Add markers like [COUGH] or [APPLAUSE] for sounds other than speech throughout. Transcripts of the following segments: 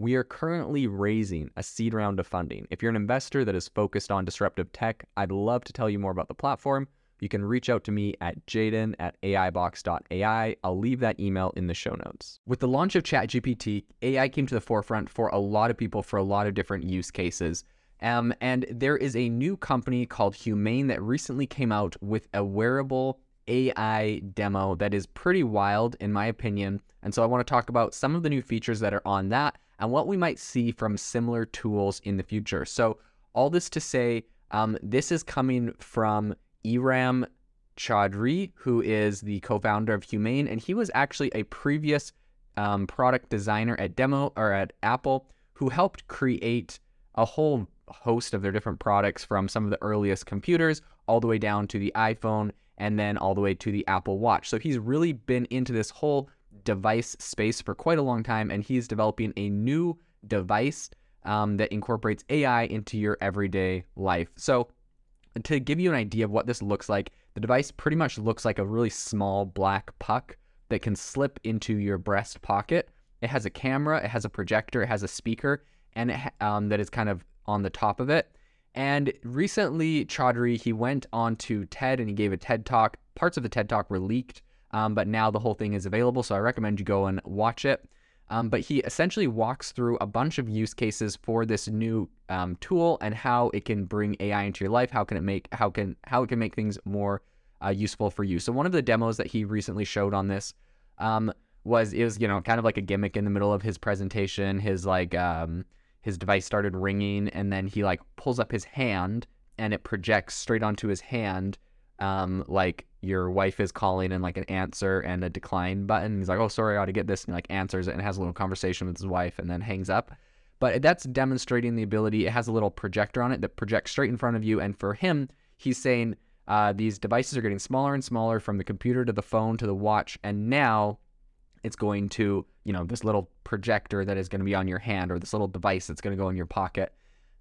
We are currently raising a seed round of funding. If you're an investor that is focused on disruptive tech, I'd love to tell you more about the platform. You can reach out to me at jaeden at aibox.ai. I'll leave that email in the show notes. With the launch of ChatGPT, AI came to the forefront for a lot of people for a lot of different use cases. Um, and there is a new company called Humane that recently came out with a wearable AI demo that is pretty wild, in my opinion. And so I want to talk about some of the new features that are on that and what we might see from similar tools in the future. So, all this to say, um, this is coming from Imran Chaudhri, who is the co-founder of Humane, and he was actually a previous um, product designer at Demo or at Apple, who helped create a whole host of their different products from some of the earliest computers all the way down to the iPhone and then all the way to the Apple Watch. So he's really been into this whole device space for quite a long time, and he's developing a new device um, that incorporates AI into your everyday life. So, to give you an idea of what this looks like, the device pretty much looks like a really small black puck that can slip into your breast pocket. It has a camera, it has a projector, it has a speaker, and it, um, that is kind of on the top of it. And recently, Chaudhri he went on to TED and he gave a TED talk. Parts of the TED talk were leaked, um, but now the whole thing is available, so I recommend you go and watch it. Um, but he essentially walks through a bunch of use cases for this new um, tool and how it can bring AI into your life. How can it make how can how it can make things more uh, useful for you? So one of the demos that he recently showed on this um, was it was you know kind of like a gimmick in the middle of his presentation. His like um, his device started ringing, and then he like pulls up his hand and it projects straight onto his hand um, like your wife is calling and like an answer and a decline button. He's like, oh, sorry, I ought to get this. And like answers it and has a little conversation with his wife and then hangs up. But that's demonstrating the ability. It has a little projector on it that projects straight in front of you. And for him, he's saying uh, these devices are getting smaller and smaller from the computer to the phone to the watch. And now it's going to, you know, this little projector that is going to be on your hand or this little device that's going to go in your pocket.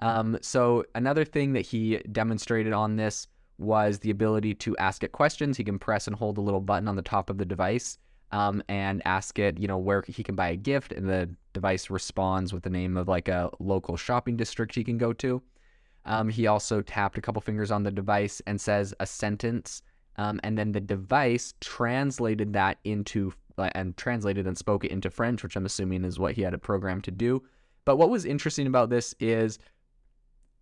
Um, so another thing that he demonstrated on this was the ability to ask it questions. He can press and hold a little button on the top of the device um, and ask it, you know, where he can buy a gift, and the device responds with the name of like a local shopping district he can go to. Um, he also tapped a couple fingers on the device and says a sentence, um, and then the device translated that into and translated and spoke it into French, which I'm assuming is what he had it programmed to do. But what was interesting about this is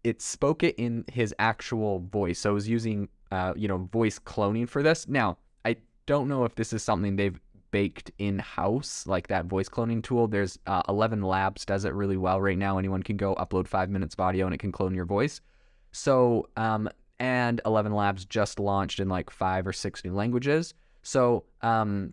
it spoke it in his actual voice. So it was using, uh, you know, voice cloning for this. Now, I don't know if this is something they've baked in house, like that voice cloning tool. There's uh, 11 Labs does it really well right now. Anyone can go upload five minutes of audio and it can clone your voice. So, um, and 11 Labs just launched in like five or six new languages. So, um,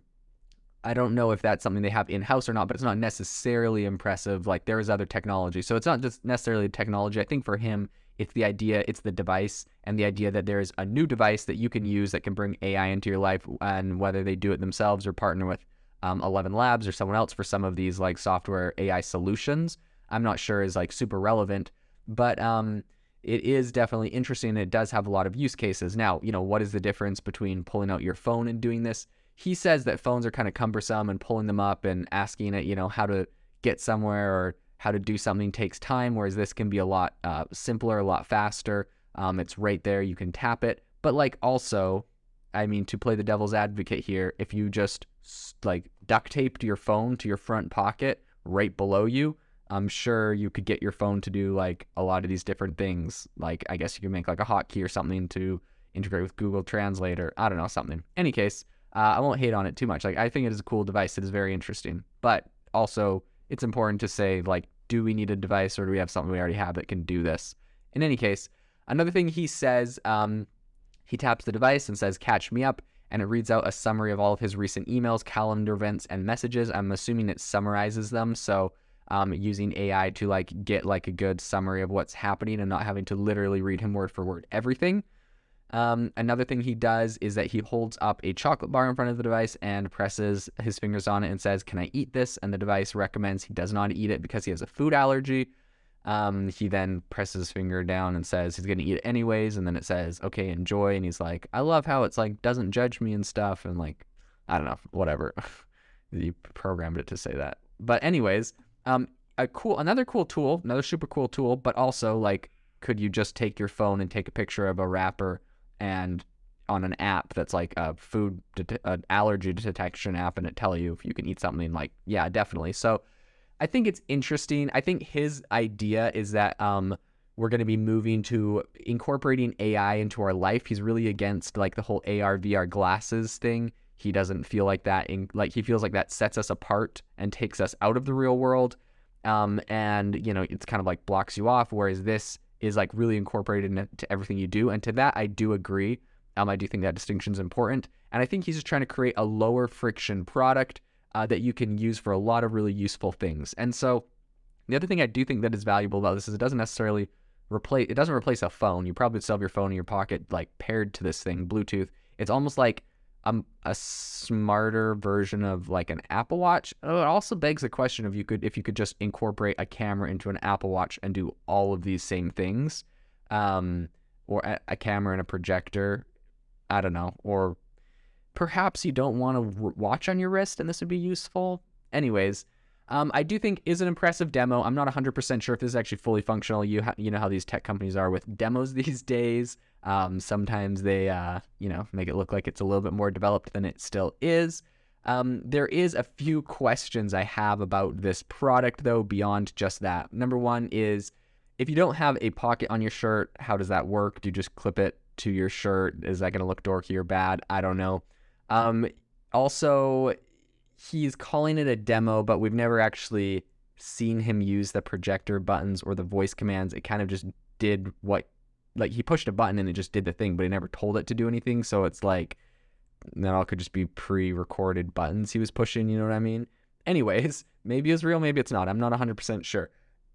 I don't know if that's something they have in house or not, but it's not necessarily impressive. Like there is other technology. So it's not just necessarily technology. I think for him, it's the idea, it's the device, and the idea that there's a new device that you can use that can bring AI into your life, and whether they do it themselves or partner with um, 11 Labs or someone else for some of these like software AI solutions. I'm not sure is like super relevant, but um, it is definitely interesting. It does have a lot of use cases. Now, you know, what is the difference between pulling out your phone and doing this? He says that phones are kind of cumbersome and pulling them up and asking it, you know, how to get somewhere or how to do something takes time, whereas this can be a lot uh, simpler, a lot faster. Um, it's right there, you can tap it. But like also, I mean, to play the devil's advocate here, if you just like duct taped your phone to your front pocket right below you, I'm sure you could get your phone to do like a lot of these different things. Like I guess you could make like a hotkey or something to integrate with Google Translate or I don't know something. Any case, uh, I won't hate on it too much. Like I think it is a cool device. It is very interesting, but also it's important to say like, do we need a device or do we have something we already have that can do this? In any case, another thing he says, um, he taps the device and says, "Catch me up." and it reads out a summary of all of his recent emails, calendar events, and messages. I'm assuming it summarizes them. So um, using AI to like get like a good summary of what's happening and not having to literally read him word for word everything. Um, another thing he does is that he holds up a chocolate bar in front of the device and presses his fingers on it and says, Can I eat this? And the device recommends he does not eat it because he has a food allergy. Um, he then presses his finger down and says he's going to eat it anyways. And then it says, Okay, enjoy. And he's like, I love how it's like doesn't judge me and stuff. And like, I don't know, whatever. [LAUGHS] you programmed it to say that. But, anyways, um, a cool, another cool tool, another super cool tool, but also like, could you just take your phone and take a picture of a wrapper and on an app that's like a food an allergy detection app and it tell you if you can eat something like yeah definitely. So i think it's interesting. I think his idea is that um we're going to be moving to incorporating ai into our life. He's really against like the whole ar vr glasses thing. He doesn't feel like that in like he feels like that sets us apart and takes us out of the real world. Um and you know it's kind of like blocks you off whereas this is like really incorporated into everything you do. And to that, I do agree. Um, I do think that distinction is important. And I think he's just trying to create a lower friction product uh, that you can use for a lot of really useful things. And so the other thing I do think that is valuable about this is it doesn't necessarily replace it doesn't replace a phone. You probably still have your phone in your pocket like paired to this thing, Bluetooth. It's almost like um, a smarter version of like an Apple Watch. Oh, it also begs the question of you could if you could just incorporate a camera into an Apple Watch and do all of these same things, um, or a, a camera and a projector. I don't know, or perhaps you don't want to watch on your wrist and this would be useful. Anyways, um, I do think is an impressive demo. I'm not 100% sure if this is actually fully functional. You ha- you know how these tech companies are with demos [LAUGHS] these days. Um, sometimes they, uh, you know, make it look like it's a little bit more developed than it still is. Um, there is a few questions I have about this product, though, beyond just that. Number one is if you don't have a pocket on your shirt, how does that work? Do you just clip it to your shirt? Is that going to look dorky or bad? I don't know. Um, also, he's calling it a demo, but we've never actually seen him use the projector buttons or the voice commands. It kind of just did what like he pushed a button and it just did the thing, but he never told it to do anything. So it's like that all could just be pre-recorded buttons he was pushing. You know what I mean? Anyways, [LAUGHS] maybe it's real, maybe it's not. I'm not 100% sure.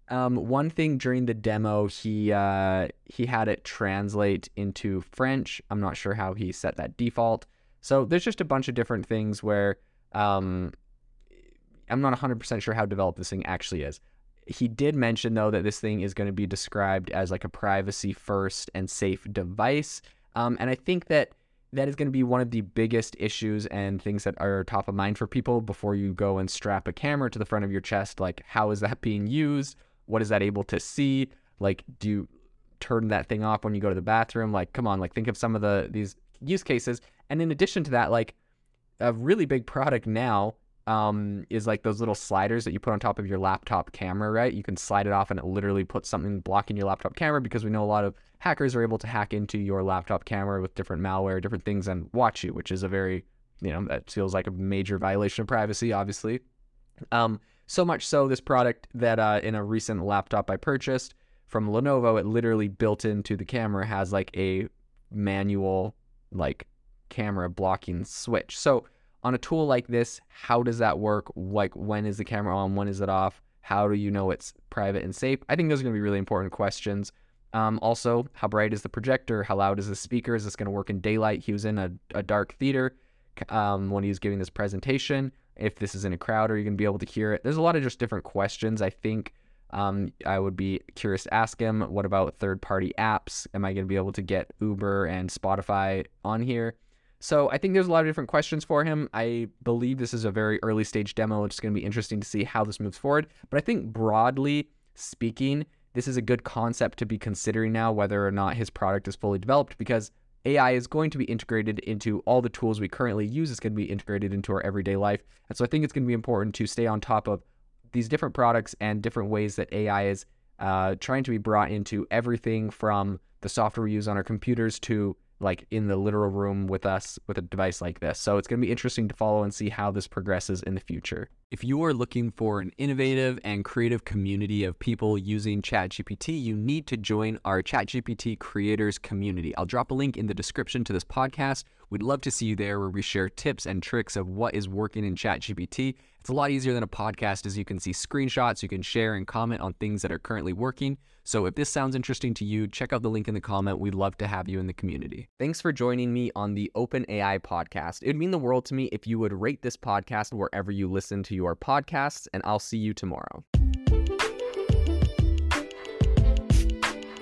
Um, one thing during the demo, he uh, he had it translate into French. I'm not sure how he set that default. So there's just a bunch of different things where um, I'm not 100% sure how developed this thing actually is. He did mention though that this thing is going to be described as like a privacy first and safe device. Um, and I think that that is going to be one of the biggest issues and things that are top of mind for people before you go and strap a camera to the front of your chest. Like, how is that being used? What is that able to see? Like, do you turn that thing off when you go to the bathroom? Like, come on, like think of some of the these use cases. And in addition to that, like a really big product now um, is like those little sliders that you put on top of your laptop camera, right? You can slide it off and it literally puts something blocking your laptop camera because we know a lot of hackers are able to hack into your laptop camera with different malware, different things, and watch you, which is a very, you know, that feels like a major violation of privacy, obviously. Um, so much so, this product that uh, in a recent laptop I purchased from Lenovo, it literally built into the camera has like a manual, like camera blocking switch. So on a tool like this, how does that work? Like, when is the camera on? When is it off? How do you know it's private and safe? I think those are going to be really important questions. Um, also, how bright is the projector? How loud is the speaker? Is this going to work in daylight? He was in a, a dark theater um, when he was giving this presentation. if this is in a crowd, are you going to be able to hear it? There's a lot of just different questions. I think um, I would be curious to ask him. What about third party apps? Am I going to be able to get Uber and Spotify on here? So I think there's a lot of different questions for him. I believe this is a very early stage demo. It's going to be interesting to see how this moves forward. But I think broadly speaking, this is a good concept to be considering now, whether or not his product is fully developed, because AI is going to be integrated into all the tools we currently use. It's going to be integrated into our everyday life. And so I think it's going to be important to stay on top of these different products and different ways that AI is uh, trying to be brought into everything from the software we use on our computers to like in the literal room with us with a device like this. So it's going to be interesting to follow and see how this progresses in the future. If you are looking for an innovative and creative community of people using ChatGPT, you need to join our ChatGPT creators community. I'll drop a link in the description to this podcast. We'd love to see you there where we share tips and tricks of what is working in ChatGPT. It's a lot easier than a podcast as you can see screenshots, you can share and comment on things that are currently working. So if this sounds interesting to you, check out the link in the comment. We'd love to have you in the community. Thanks for joining me on the Open AI podcast. It would mean the world to me if you would rate this podcast wherever you listen to your podcasts, and I'll see you tomorrow.